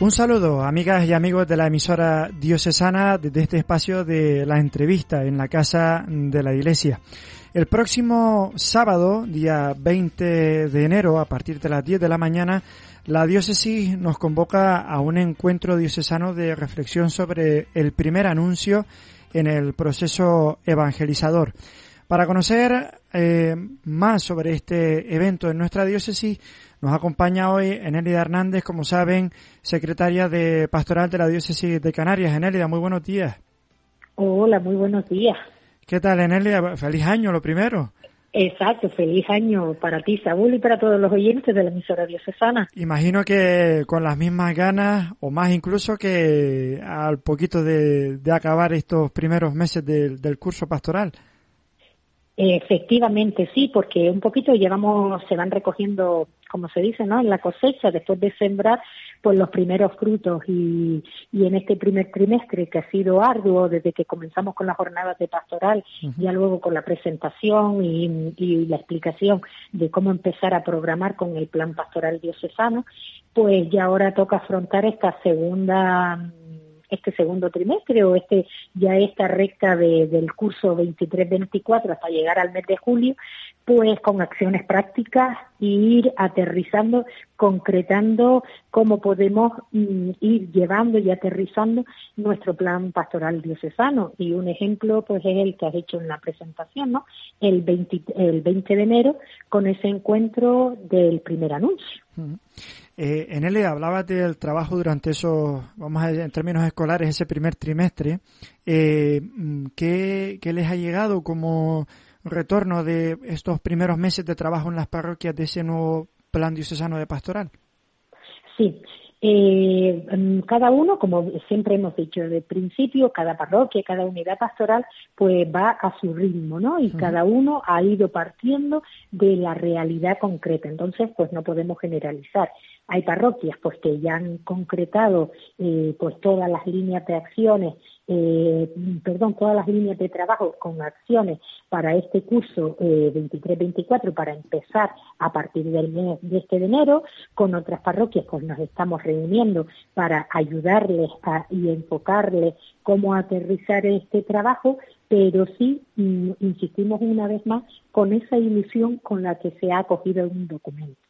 Un saludo, amigas y amigos de la emisora diocesana, desde este espacio de la entrevista en la Casa de la Iglesia. El próximo sábado, día 20 de enero, a partir de las 10 de la mañana, la diócesis nos convoca a un encuentro diocesano de reflexión sobre el primer anuncio en el proceso evangelizador. Para conocer eh, más sobre este evento en nuestra diócesis, nos acompaña hoy Enélida Hernández, como saben, secretaria de Pastoral de la Diócesis de Canarias. Enélida, muy buenos días. Hola, muy buenos días. ¿Qué tal, Enélida? Feliz año, lo primero. Exacto, feliz año para ti, Saúl, y para todos los oyentes de la emisora diocesana. Imagino que con las mismas ganas, o más incluso que al poquito de, acabar estos primeros meses del curso pastoral. Efectivamente, sí, porque un poquito llevamos, se van recogiendo, como se dice, ¿no? En la cosecha, después de sembrar, pues los primeros frutos y, y en este primer trimestre que ha sido arduo desde que comenzamos con las jornadas de pastoral, ya luego con la presentación y, y la explicación de cómo empezar a programar con el plan pastoral diocesano, pues ya ahora toca afrontar esta segunda este segundo trimestre o este ya esta recta de, del curso 23-24 hasta llegar al mes de julio, pues con acciones prácticas e ir aterrizando, concretando cómo podemos mm, ir llevando y aterrizando nuestro plan pastoral diocesano. Y un ejemplo pues es el que has hecho en la presentación, ¿no? El 20, el 20 de enero con ese encuentro del primer anuncio. Eh, en él hablaba del trabajo durante esos, vamos a en términos escolares, ese primer trimestre. Eh, ¿qué, ¿Qué les ha llegado como retorno de estos primeros meses de trabajo en las parroquias de ese nuevo plan diocesano de pastoral? Sí, eh, mm, cada uno, como siempre hemos dicho desde el principio, cada parroquia, cada unidad pastoral, pues va a su ritmo, ¿no? Y cada uno ha ido partiendo de la realidad concreta. Entonces, pues no podemos generalizar. Hay parroquias pues que ya han concretado eh, pues todas las líneas de acciones, eh, perdón, todas las líneas de trabajo con acciones para este curso eh, 23-24 para empezar a partir del mes de este de enero. Con otras parroquias pues nos estamos reuniendo para ayudarles y enfocarles cómo aterrizar este trabajo, pero sí mm, insistimos una vez más con esa ilusión con la que se ha acogido un documento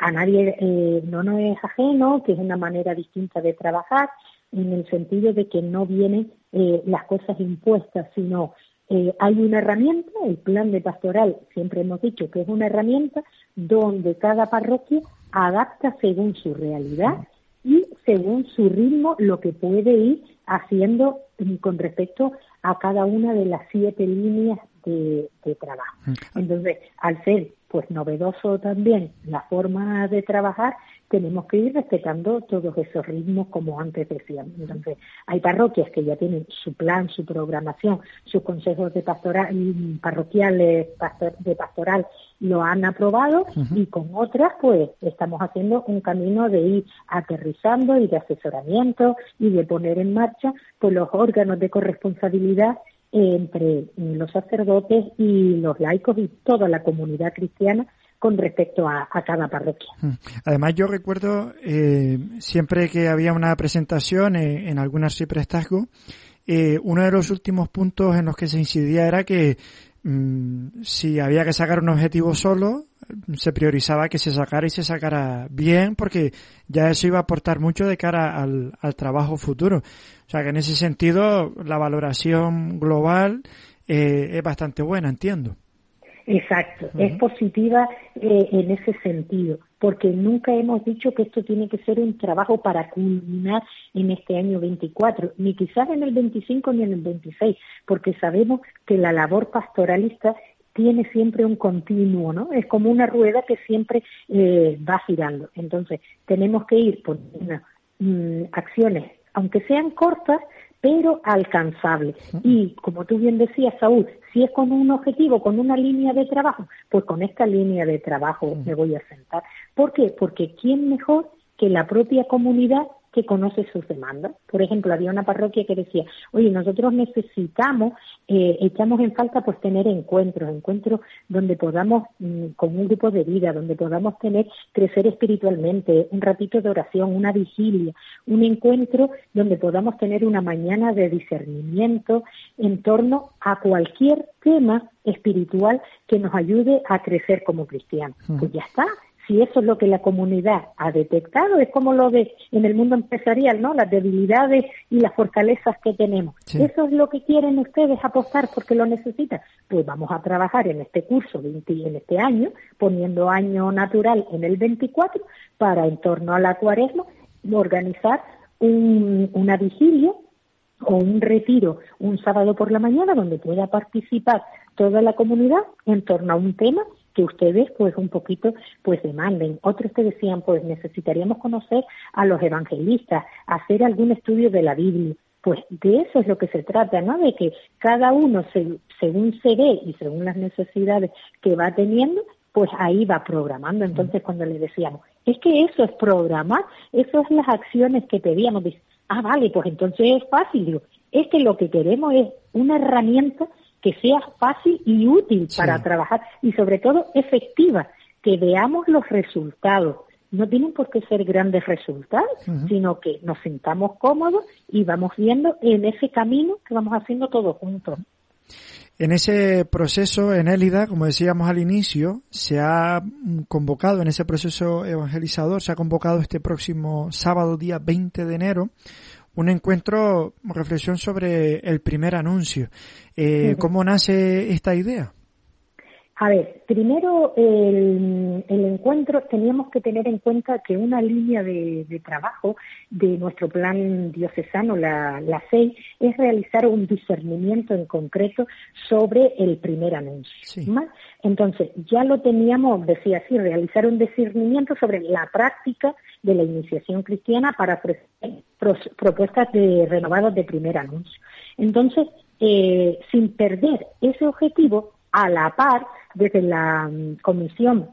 a nadie eh, no nos es ajeno, que es una manera distinta de trabajar, en el sentido de que no vienen eh, las cosas impuestas, sino eh, hay una herramienta, el plan de pastoral, siempre hemos dicho que es una herramienta donde cada parroquia adapta según su realidad y según su ritmo lo que puede ir haciendo con respecto a cada una de las siete líneas de, de trabajo. Mm. Entonces, al ser pues novedoso también la forma de trabajar, tenemos que ir respetando todos esos ritmos como antes decíamos. Entonces, hay parroquias que ya tienen su plan, su programación, sus consejos de pastoral, parroquiales de pastoral lo han aprobado y con otras pues estamos haciendo un camino de ir aterrizando y de asesoramiento y de poner en marcha pues los órganos de corresponsabilidad entre los sacerdotes y los laicos y toda la comunidad cristiana con respecto a, cada parroquia. Mm. Además, yo recuerdo eh, siempre que había una presentación eh, en algún arciprestazgo, eh, uno de los últimos puntos en los que se incidía era que mm, si había que sacar un objetivo solo, se priorizaba que se sacara y se sacara bien, porque ya eso iba a aportar mucho de cara al, al trabajo futuro. O sea que en ese sentido la valoración global eh, es bastante buena, entiendo. Exacto, es positiva eh, en ese sentido, porque nunca hemos dicho que esto tiene que ser un trabajo para culminar en este año 24, ni quizás en el 25 ni en el 26, porque sabemos que la labor pastoralista tiene siempre un continuo, ¿no? Es como una rueda que siempre eh, va girando. Entonces, tenemos que ir por unas mm, acciones, aunque sean cortas, pero alcanzables. Y como tú bien decías, Saúl, si es con un objetivo, con una línea de trabajo, pues con esta línea de trabajo me voy a sentar. ¿Por qué? Porque ¿quién mejor que la propia comunidad que conoce sus demandas. Por ejemplo, había una parroquia que decía, oye, nosotros necesitamos, eh, echamos en falta pues tener encuentros, encuentros donde podamos, mm, con un grupo de vida, donde podamos tener, crecer espiritualmente, un ratito de oración, una vigilia, un encuentro donde podamos tener una mañana de discernimiento en torno a cualquier tema espiritual que nos ayude a crecer como cristianos. Pues ya está, si eso es lo que la comunidad ha detectado, es como lo de en el mundo empresarial, ¿no? Las debilidades y las fortalezas que tenemos. Eso es lo que quieren ustedes apostar porque lo necesitan. Pues vamos a trabajar en este curso, en este año, poniendo año natural en el 24 para en torno a la cuaresma organizar una vigilia o un retiro un sábado por la mañana donde pueda participar toda la comunidad en torno a un tema que ustedes pues un poquito pues demanden. Otros te decían pues necesitaríamos conocer a los evangelistas, hacer algún estudio de la Biblia. Pues de eso es lo que se trata, ¿no? De que cada uno según se ve y según las necesidades que va teniendo, pues ahí va programando. Entonces cuando le decíamos, es que eso es programar, eso es las acciones que pedíamos. Dice, ah, vale, pues entonces es fácil. Digo, es que lo que queremos es una herramienta que sea fácil y útil para trabajar y sobre todo efectiva, que veamos los resultados. No tienen por qué ser grandes resultados, sino que nos sintamos cómodos y vamos viendo en ese camino que vamos haciendo todos juntos. En ese proceso, en Élida, como decíamos al inicio, se ha convocado, en ese proceso evangelizador, se ha convocado este próximo sábado, día 20 de enero, un encuentro, reflexión sobre el primer anuncio. Eh, ¿Cómo nace esta idea? A ver, primero el, encuentro teníamos que tener en cuenta que una línea de, trabajo de nuestro plan diocesano, la, la CEI, es realizar un discernimiento en concreto sobre el primer anuncio. Entonces, ya lo teníamos, decía así, realizar un discernimiento sobre la práctica de la iniciación cristiana para ofrecer propuestas de renovadas de primer anuncio. Entonces, eh, sin perder ese objetivo, a la par, desde la mm, Comisión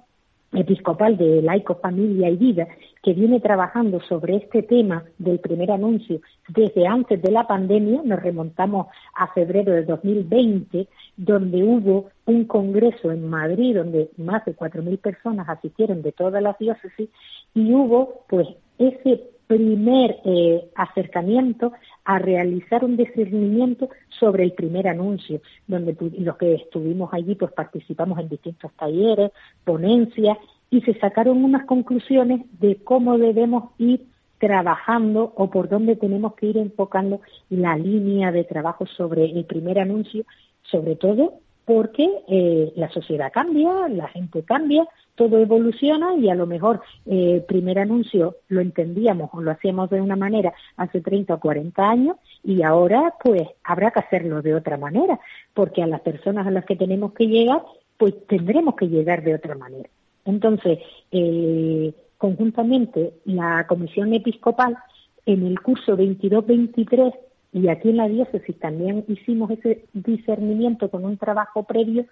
Episcopal de Laico, Familia y Vida, que viene trabajando sobre este tema del primer anuncio desde antes de la pandemia, nos remontamos a febrero de 2020, donde hubo un congreso en Madrid donde más de 4.000 personas asistieron de todas las diócesis y hubo pues ese primer eh, acercamiento a realizar un discernimiento sobre el primer anuncio, donde los que estuvimos allí pues participamos en distintos talleres, ponencias y se sacaron unas conclusiones de cómo debemos ir trabajando o por dónde tenemos que ir enfocando la línea de trabajo sobre el primer anuncio, sobre todo porque eh, la sociedad cambia, la gente cambia, todo evoluciona y a lo mejor eh, primer anuncio lo entendíamos o lo hacíamos de una manera hace 30 o 40 años y ahora pues habrá que hacerlo de otra manera, porque a las personas a las que tenemos que llegar pues tendremos que llegar de otra manera. Entonces, eh, conjuntamente la Comisión Episcopal en el curso 22-23 y aquí en la diócesis también hicimos ese discernimiento con un trabajo previo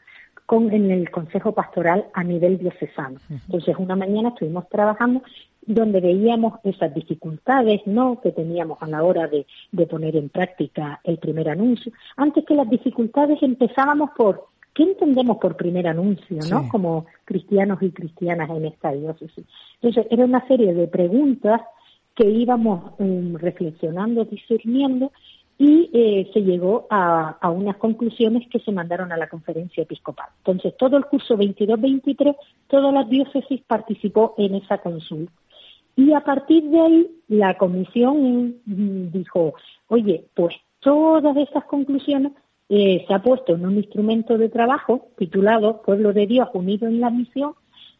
con, en el Consejo Pastoral a nivel diocesano. Entonces, una mañana estuvimos trabajando donde veíamos esas dificultades ¿no? que teníamos a la hora de, poner en práctica el primer anuncio. Antes que las dificultades empezábamos por ¿qué entendemos por primer anuncio, no? Como cristianos y cristianas en esta diócesis. Entonces, era una serie de preguntas que íbamos um, reflexionando, discerniendo y eh, se llegó a, unas conclusiones que se mandaron a la conferencia episcopal. Entonces, todo el curso 22-23, todas las diócesis participó en esa consulta. Y a partir de ahí, la comisión mm, dijo, oye, pues todas estas conclusiones eh, se ha puesto en un instrumento de trabajo titulado Pueblo de Dios unido en la misión,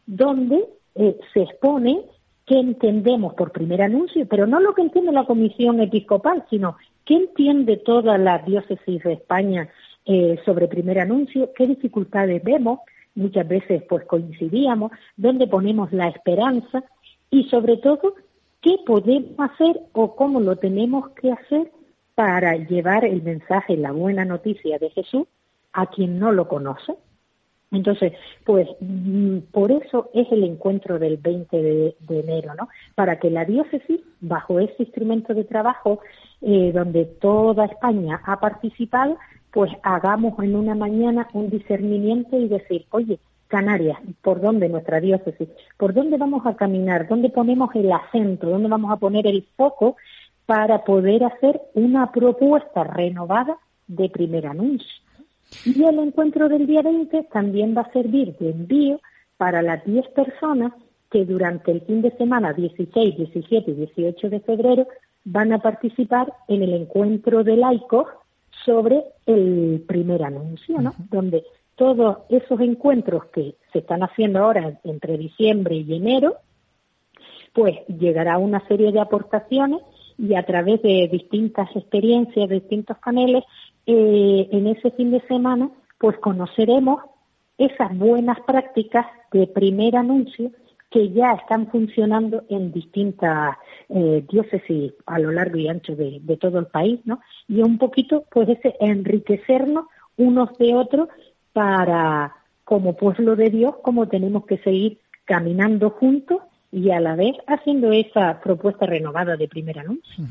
donde eh, se expone qué entendemos por primer anuncio, pero no lo que entiende la Comisión Episcopal, sino qué entiende toda la diócesis de España eh, sobre primer anuncio, qué dificultades vemos, muchas veces pues coincidíamos, dónde ponemos la esperanza y sobre todo qué podemos hacer o cómo lo tenemos que hacer para llevar el mensaje, la buena noticia de Jesús a quien no lo conoce. Entonces, pues mm, por eso es el encuentro del 20 de, enero, ¿no? Para que la diócesis, bajo ese instrumento de trabajo eh, donde toda España ha participado, pues hagamos en una mañana un discernimiento y decir, oye, Canarias, ¿por dónde nuestra diócesis? ¿Por dónde vamos a caminar? ¿Dónde ponemos el acento? ¿Dónde vamos a poner el foco para poder hacer una propuesta renovada de primer anuncio? Y el encuentro del día 20 también va a servir de envío para las 10 personas que durante el fin de semana 16, 17 y 18 de febrero van a participar en el encuentro de laicos sobre el primer anuncio, ¿no? Donde todos esos encuentros que se están haciendo ahora entre diciembre y enero, pues llegará una serie de aportaciones y a través de distintas experiencias, distintos paneles, eh, en ese fin de semana, pues conoceremos esas buenas prácticas de primer anuncio que ya están funcionando en distintas eh, diócesis a lo largo y ancho de, todo el país, ¿no? Y un poquito, pues, ese enriquecernos unos de otros para, como pueblo de Dios, como tenemos que seguir caminando juntos y a la vez haciendo esa propuesta renovada de primer anuncio.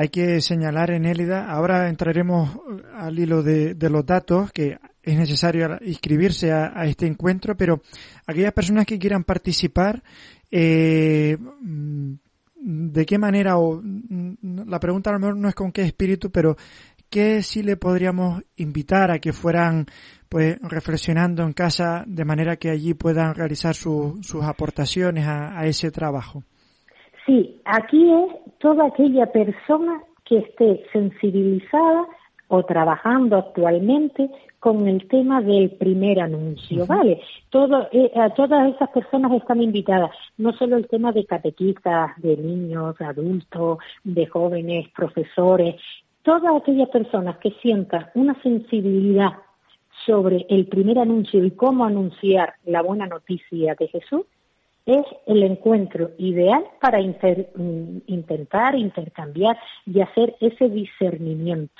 Hay que señalar en Élida, ahora entraremos al hilo de, los datos, que es necesario inscribirse a, este encuentro, pero aquellas personas que quieran participar, eh, ¿de qué manera? O, la pregunta a lo mejor no es con qué espíritu, pero ¿qué sí le podríamos invitar a que fueran pues reflexionando en casa de manera que allí puedan realizar sus aportaciones a, ese trabajo. Sí, aquí es toda aquella persona que esté sensibilizada o trabajando actualmente con el tema del primer anuncio, ¿vale? Todo, eh, todas esas personas están invitadas, no solo el tema de catequistas, de niños, de adultos, de jóvenes, profesores, todas aquellas personas que sientan una sensibilidad sobre el primer anuncio y cómo anunciar la buena noticia de Jesús, es el encuentro ideal para mm, intentar intercambiar y hacer ese discernimiento.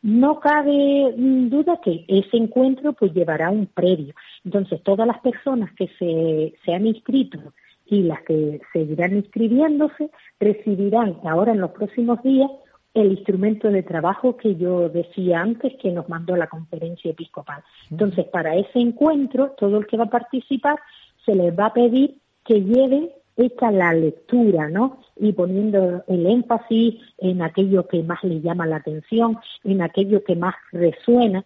No cabe mm, duda que ese encuentro pues llevará un previo. Entonces, todas las personas que se, se han inscrito y las que seguirán inscribiéndose recibirán ahora en los próximos días el instrumento de trabajo que yo decía antes que nos mandó la conferencia episcopal. Entonces, para ese encuentro, todo el que va a participar se les va a pedir que lleven hecha la lectura, ¿no? Y poniendo el énfasis en aquello que más le llama la atención, en aquello que más resuena.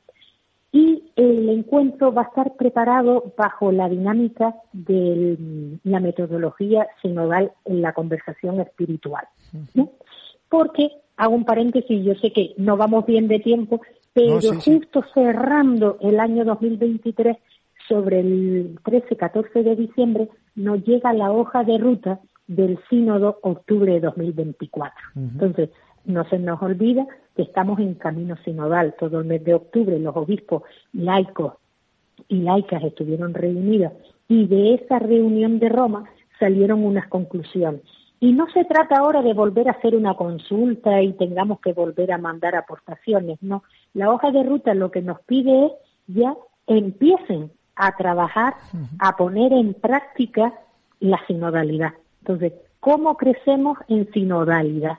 Y el encuentro va a estar preparado bajo la dinámica de la metodología sinodal en la conversación espiritual. ¿no? Porque hago un paréntesis, yo sé que no vamos bien de tiempo, pero justo cerrando el año 2023, sobre el 13-14 de diciembre, nos llega la hoja de ruta del sínodo octubre de 2024. Entonces, no se nos olvida que estamos en camino sinodal. Todo el mes de octubre los obispos laicos y laicas estuvieron reunidos y de esa reunión de Roma salieron unas conclusiones. Y no se trata ahora de volver a hacer una consulta y tengamos que volver a mandar aportaciones, no. La hoja de ruta lo que nos pide es ya empiecen a trabajar, a poner en práctica la sinodalidad. Entonces, ¿cómo crecemos en sinodalidad?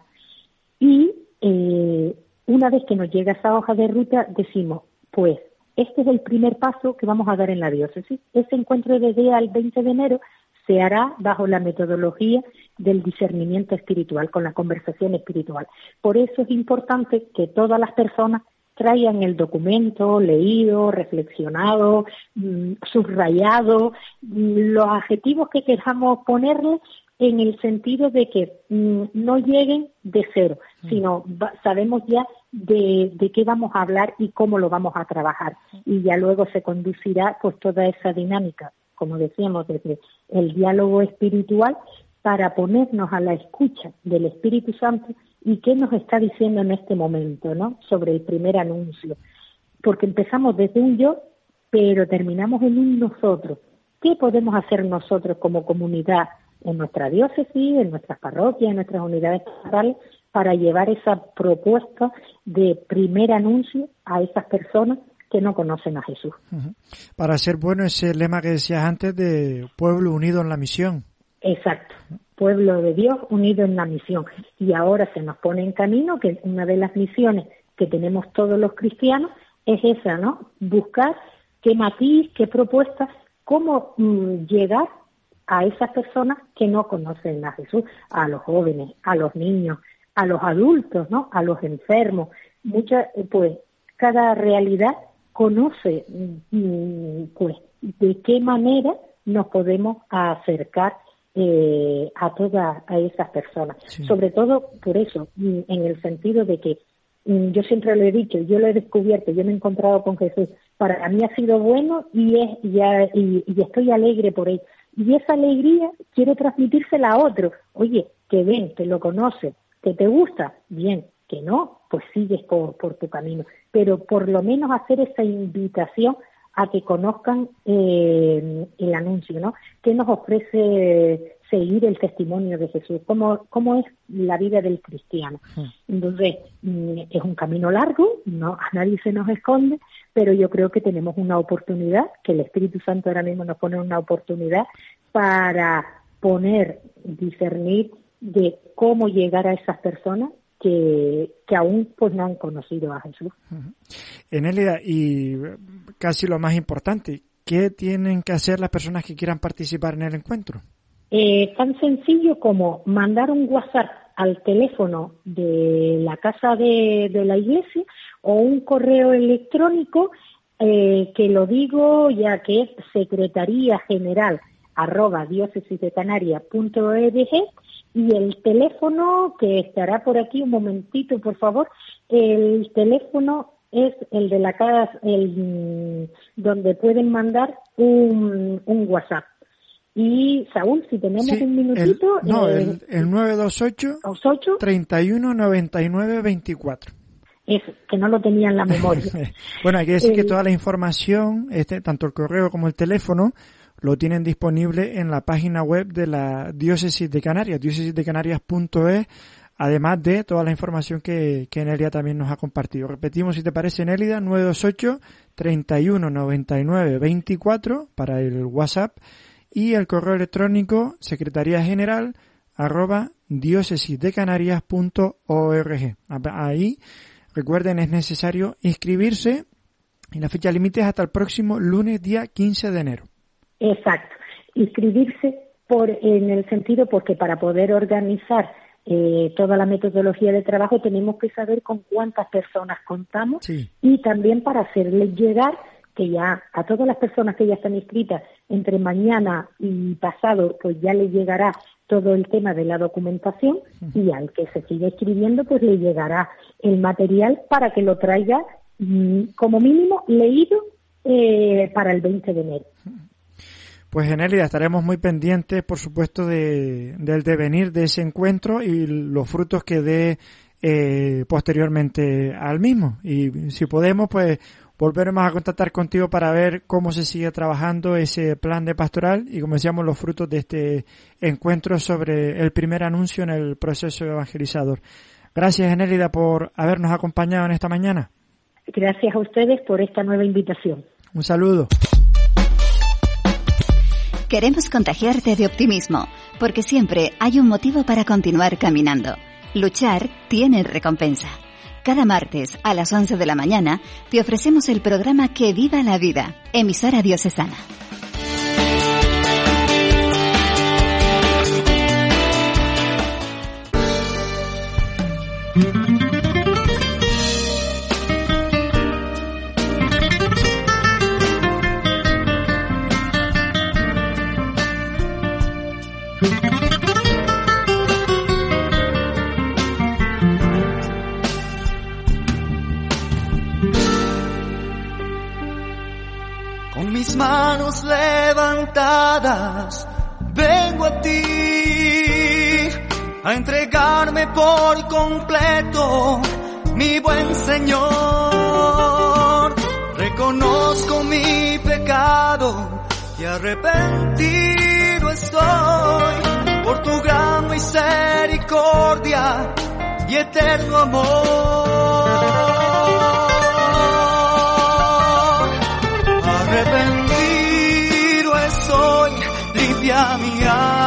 Y eh, una vez que nos llega esa hoja de ruta, decimos, pues, este es el primer paso que vamos a dar en la diócesis. Ese encuentro de día el 20 de enero se hará bajo la metodología del discernimiento espiritual, con la conversación espiritual. Por eso es importante que todas las personas traigan el documento leído, reflexionado, mm, subrayado, mm, los adjetivos que queramos ponerle en el sentido de que mm, no lleguen de cero, sino sabemos ya de, de, qué vamos a hablar y cómo lo vamos a trabajar. Y ya luego se conducirá pues toda esa dinámica como decíamos, desde el diálogo espiritual para ponernos a la escucha del Espíritu Santo y qué nos está diciendo en este momento, ¿no? Sobre el primer anuncio. Porque empezamos desde un yo, pero terminamos en un nosotros. ¿Qué podemos hacer nosotros como comunidad en nuestra diócesis, en nuestras parroquias, en nuestras unidades estatales, para llevar esa propuesta de primer anuncio a esas personas que no conocen a Jesús. Para ser bueno ese lema que decías antes de pueblo unido en la misión. Exacto, pueblo de Dios unido en la misión. Y ahora se nos pone en camino que una de las misiones que tenemos todos los cristianos es esa, ¿no? Buscar qué matiz, qué propuesta, cómo mm, llegar a esas personas que no conocen a Jesús, a los jóvenes, a los niños, a los adultos, ¿no? A los enfermos. Muchas, pues, cada realidad conoce, mm, pues, de qué manera nos podemos acercar eh, a todas a esas personas. Sobre todo por eso, mm, en el sentido de que mm, yo siempre lo he dicho, yo lo he descubierto, yo me he encontrado con Jesús. Para mí ha sido bueno y, es, y, y, estoy alegre por él. Y esa alegría quiero transmitírsela a otro. Oye, que ven, que lo conoce, que te gusta, bien, que no, pues sigues por, por tu camino. Pero por lo menos hacer esa invitación a que conozcan eh, el anuncio, ¿no? ¿Qué nos ofrece seguir el testimonio de Jesús? ¿Cómo, cómo es la vida del cristiano? Hmm. Entonces, mm, es un camino largo, no a nadie se nos esconde, pero yo creo que tenemos una oportunidad, que el Espíritu Santo ahora mismo nos pone una oportunidad para poner, discernir de cómo llegar a esas personas que, que aún pues no han conocido a Jesús. Enélida, y casi lo más importante, ¿qué tienen que hacer las personas que quieran participar en el encuentro? Eh, tan sencillo como mandar un WhatsApp al teléfono de la casa de, la iglesia o un correo electrónico eh, que lo digo ya que es secretaría general arroba y el teléfono que estará por aquí un momentito, por favor. El teléfono es el de la casa, el, donde pueden mandar un, un WhatsApp. Y Saúl, si tenemos un minutito. no, el, el 928 31 99 24. Es que no lo tenía en la memoria. bueno, hay que decir que toda la información, este, tanto el correo como el teléfono, lo tienen disponible en la página web de la Diócesis de Canarias, diócesisdecanarias.es, además de toda la información que, que también nos ha compartido. Repetimos, si te parece, Nélida, 928 31 99 24 para el WhatsApp y el correo electrónico secretaría general arroba diócesisdecanarias.org. Ahí, recuerden, es necesario inscribirse y la fecha límite es hasta el próximo lunes día 15 de enero. Exacto. Inscribirse por, en el sentido porque para poder organizar eh, toda la metodología de trabajo tenemos que saber con cuántas personas contamos y también para hacerles llegar que ya a todas las personas que ya están inscritas entre mañana y pasado pues ya le llegará todo el tema de la documentación y al que se sigue escribiendo pues le llegará el material para que lo traiga mm, como mínimo leído eh, para el 20 de enero. Pues Enélida, estaremos muy pendientes, por supuesto, de, del devenir de ese encuentro y los frutos que dé eh, posteriormente al mismo. Y si podemos, pues volveremos a contactar contigo para ver cómo se sigue trabajando ese plan de pastoral y, como decíamos, los frutos de este encuentro sobre el primer anuncio en el proceso evangelizador. Gracias, Enélida, por habernos acompañado en esta mañana. Gracias a ustedes por esta nueva invitación. Un saludo. Queremos contagiarte de optimismo, porque siempre hay un motivo para continuar caminando. Luchar tiene recompensa. Cada martes a las 11 de la mañana te ofrecemos el programa Que Viva la Vida, emisora diocesana. Manos levantadas, vengo a ti a entregarme por completo, mi buen Señor. Reconozco mi pecado y arrepentido estoy por tu gran misericordia y eterno amor. cambiar.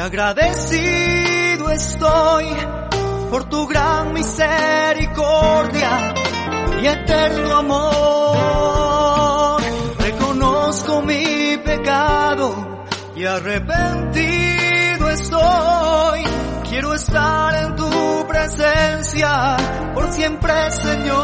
Agradecido estoy por tu gran misericordia y eterno amor. Reconozco mi pecado y arrepentido estoy. Quiero estar en tu presencia por siempre, Señor.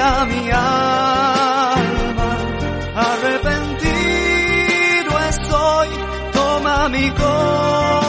Limpia mi alma. Arrepentido estoy, toma mi corazón.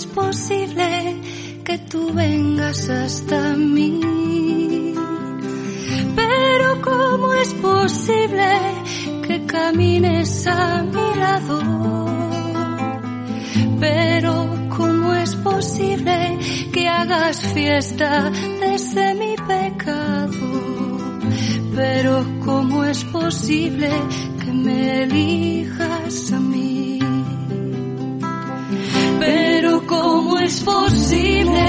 Es posible que tú vengas hasta mí? Pero ¿cómo es posible que camines a mi lado? Pero ¿cómo es posible que hagas fiesta desde mi pecado? Pero ¿cómo es posible que me elijas es posible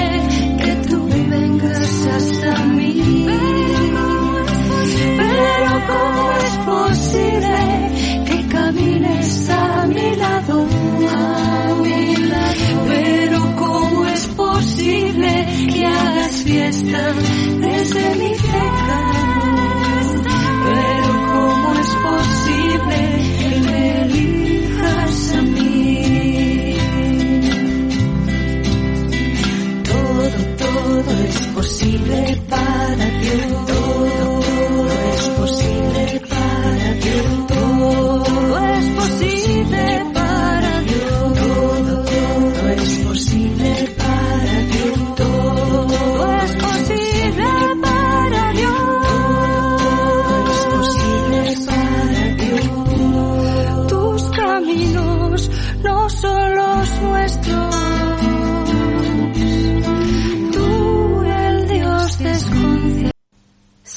que tú vengas hasta mí? Pero ¿cómo es posible que camines a mi lado? A mi lado. Pero ¿cómo es posible que hagas fiesta desde mi pecado? Posible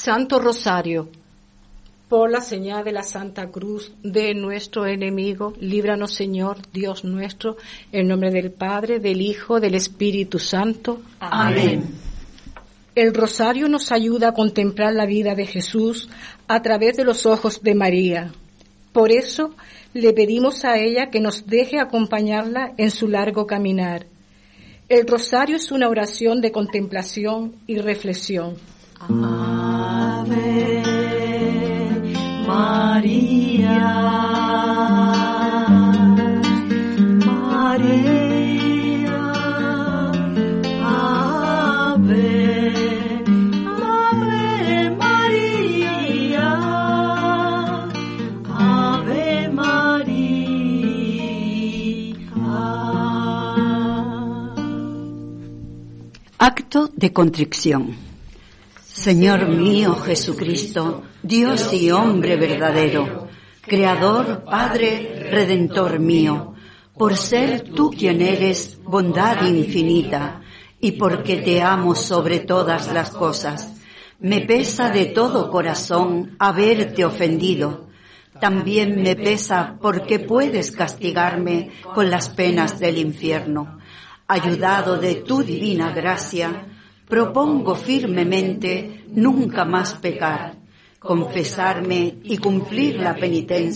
Santo Rosario, por la señal de la Santa Cruz de nuestro enemigo, líbranos Señor, Dios nuestro, en nombre del Padre, del Hijo, del Espíritu Santo. Amén. El rosario nos ayuda a contemplar la vida de Jesús a través de los ojos de María. Por eso le pedimos a ella que nos deje acompañarla en su largo caminar. El rosario es una oración de contemplación y reflexión. Ave María. Ave María. Ave María. Acto de contrición. Señor mío Jesucristo, Dios y hombre verdadero, Creador, Padre, Redentor mío, por ser tú quien eres bondad infinita y porque te amo sobre todas las cosas, me pesa de todo corazón haberte ofendido. También me pesa porque puedes castigarme con las penas del infierno. Ayudado de tu divina gracia, propongo firmemente nunca más pecar, confesarme y cumplir la penitencia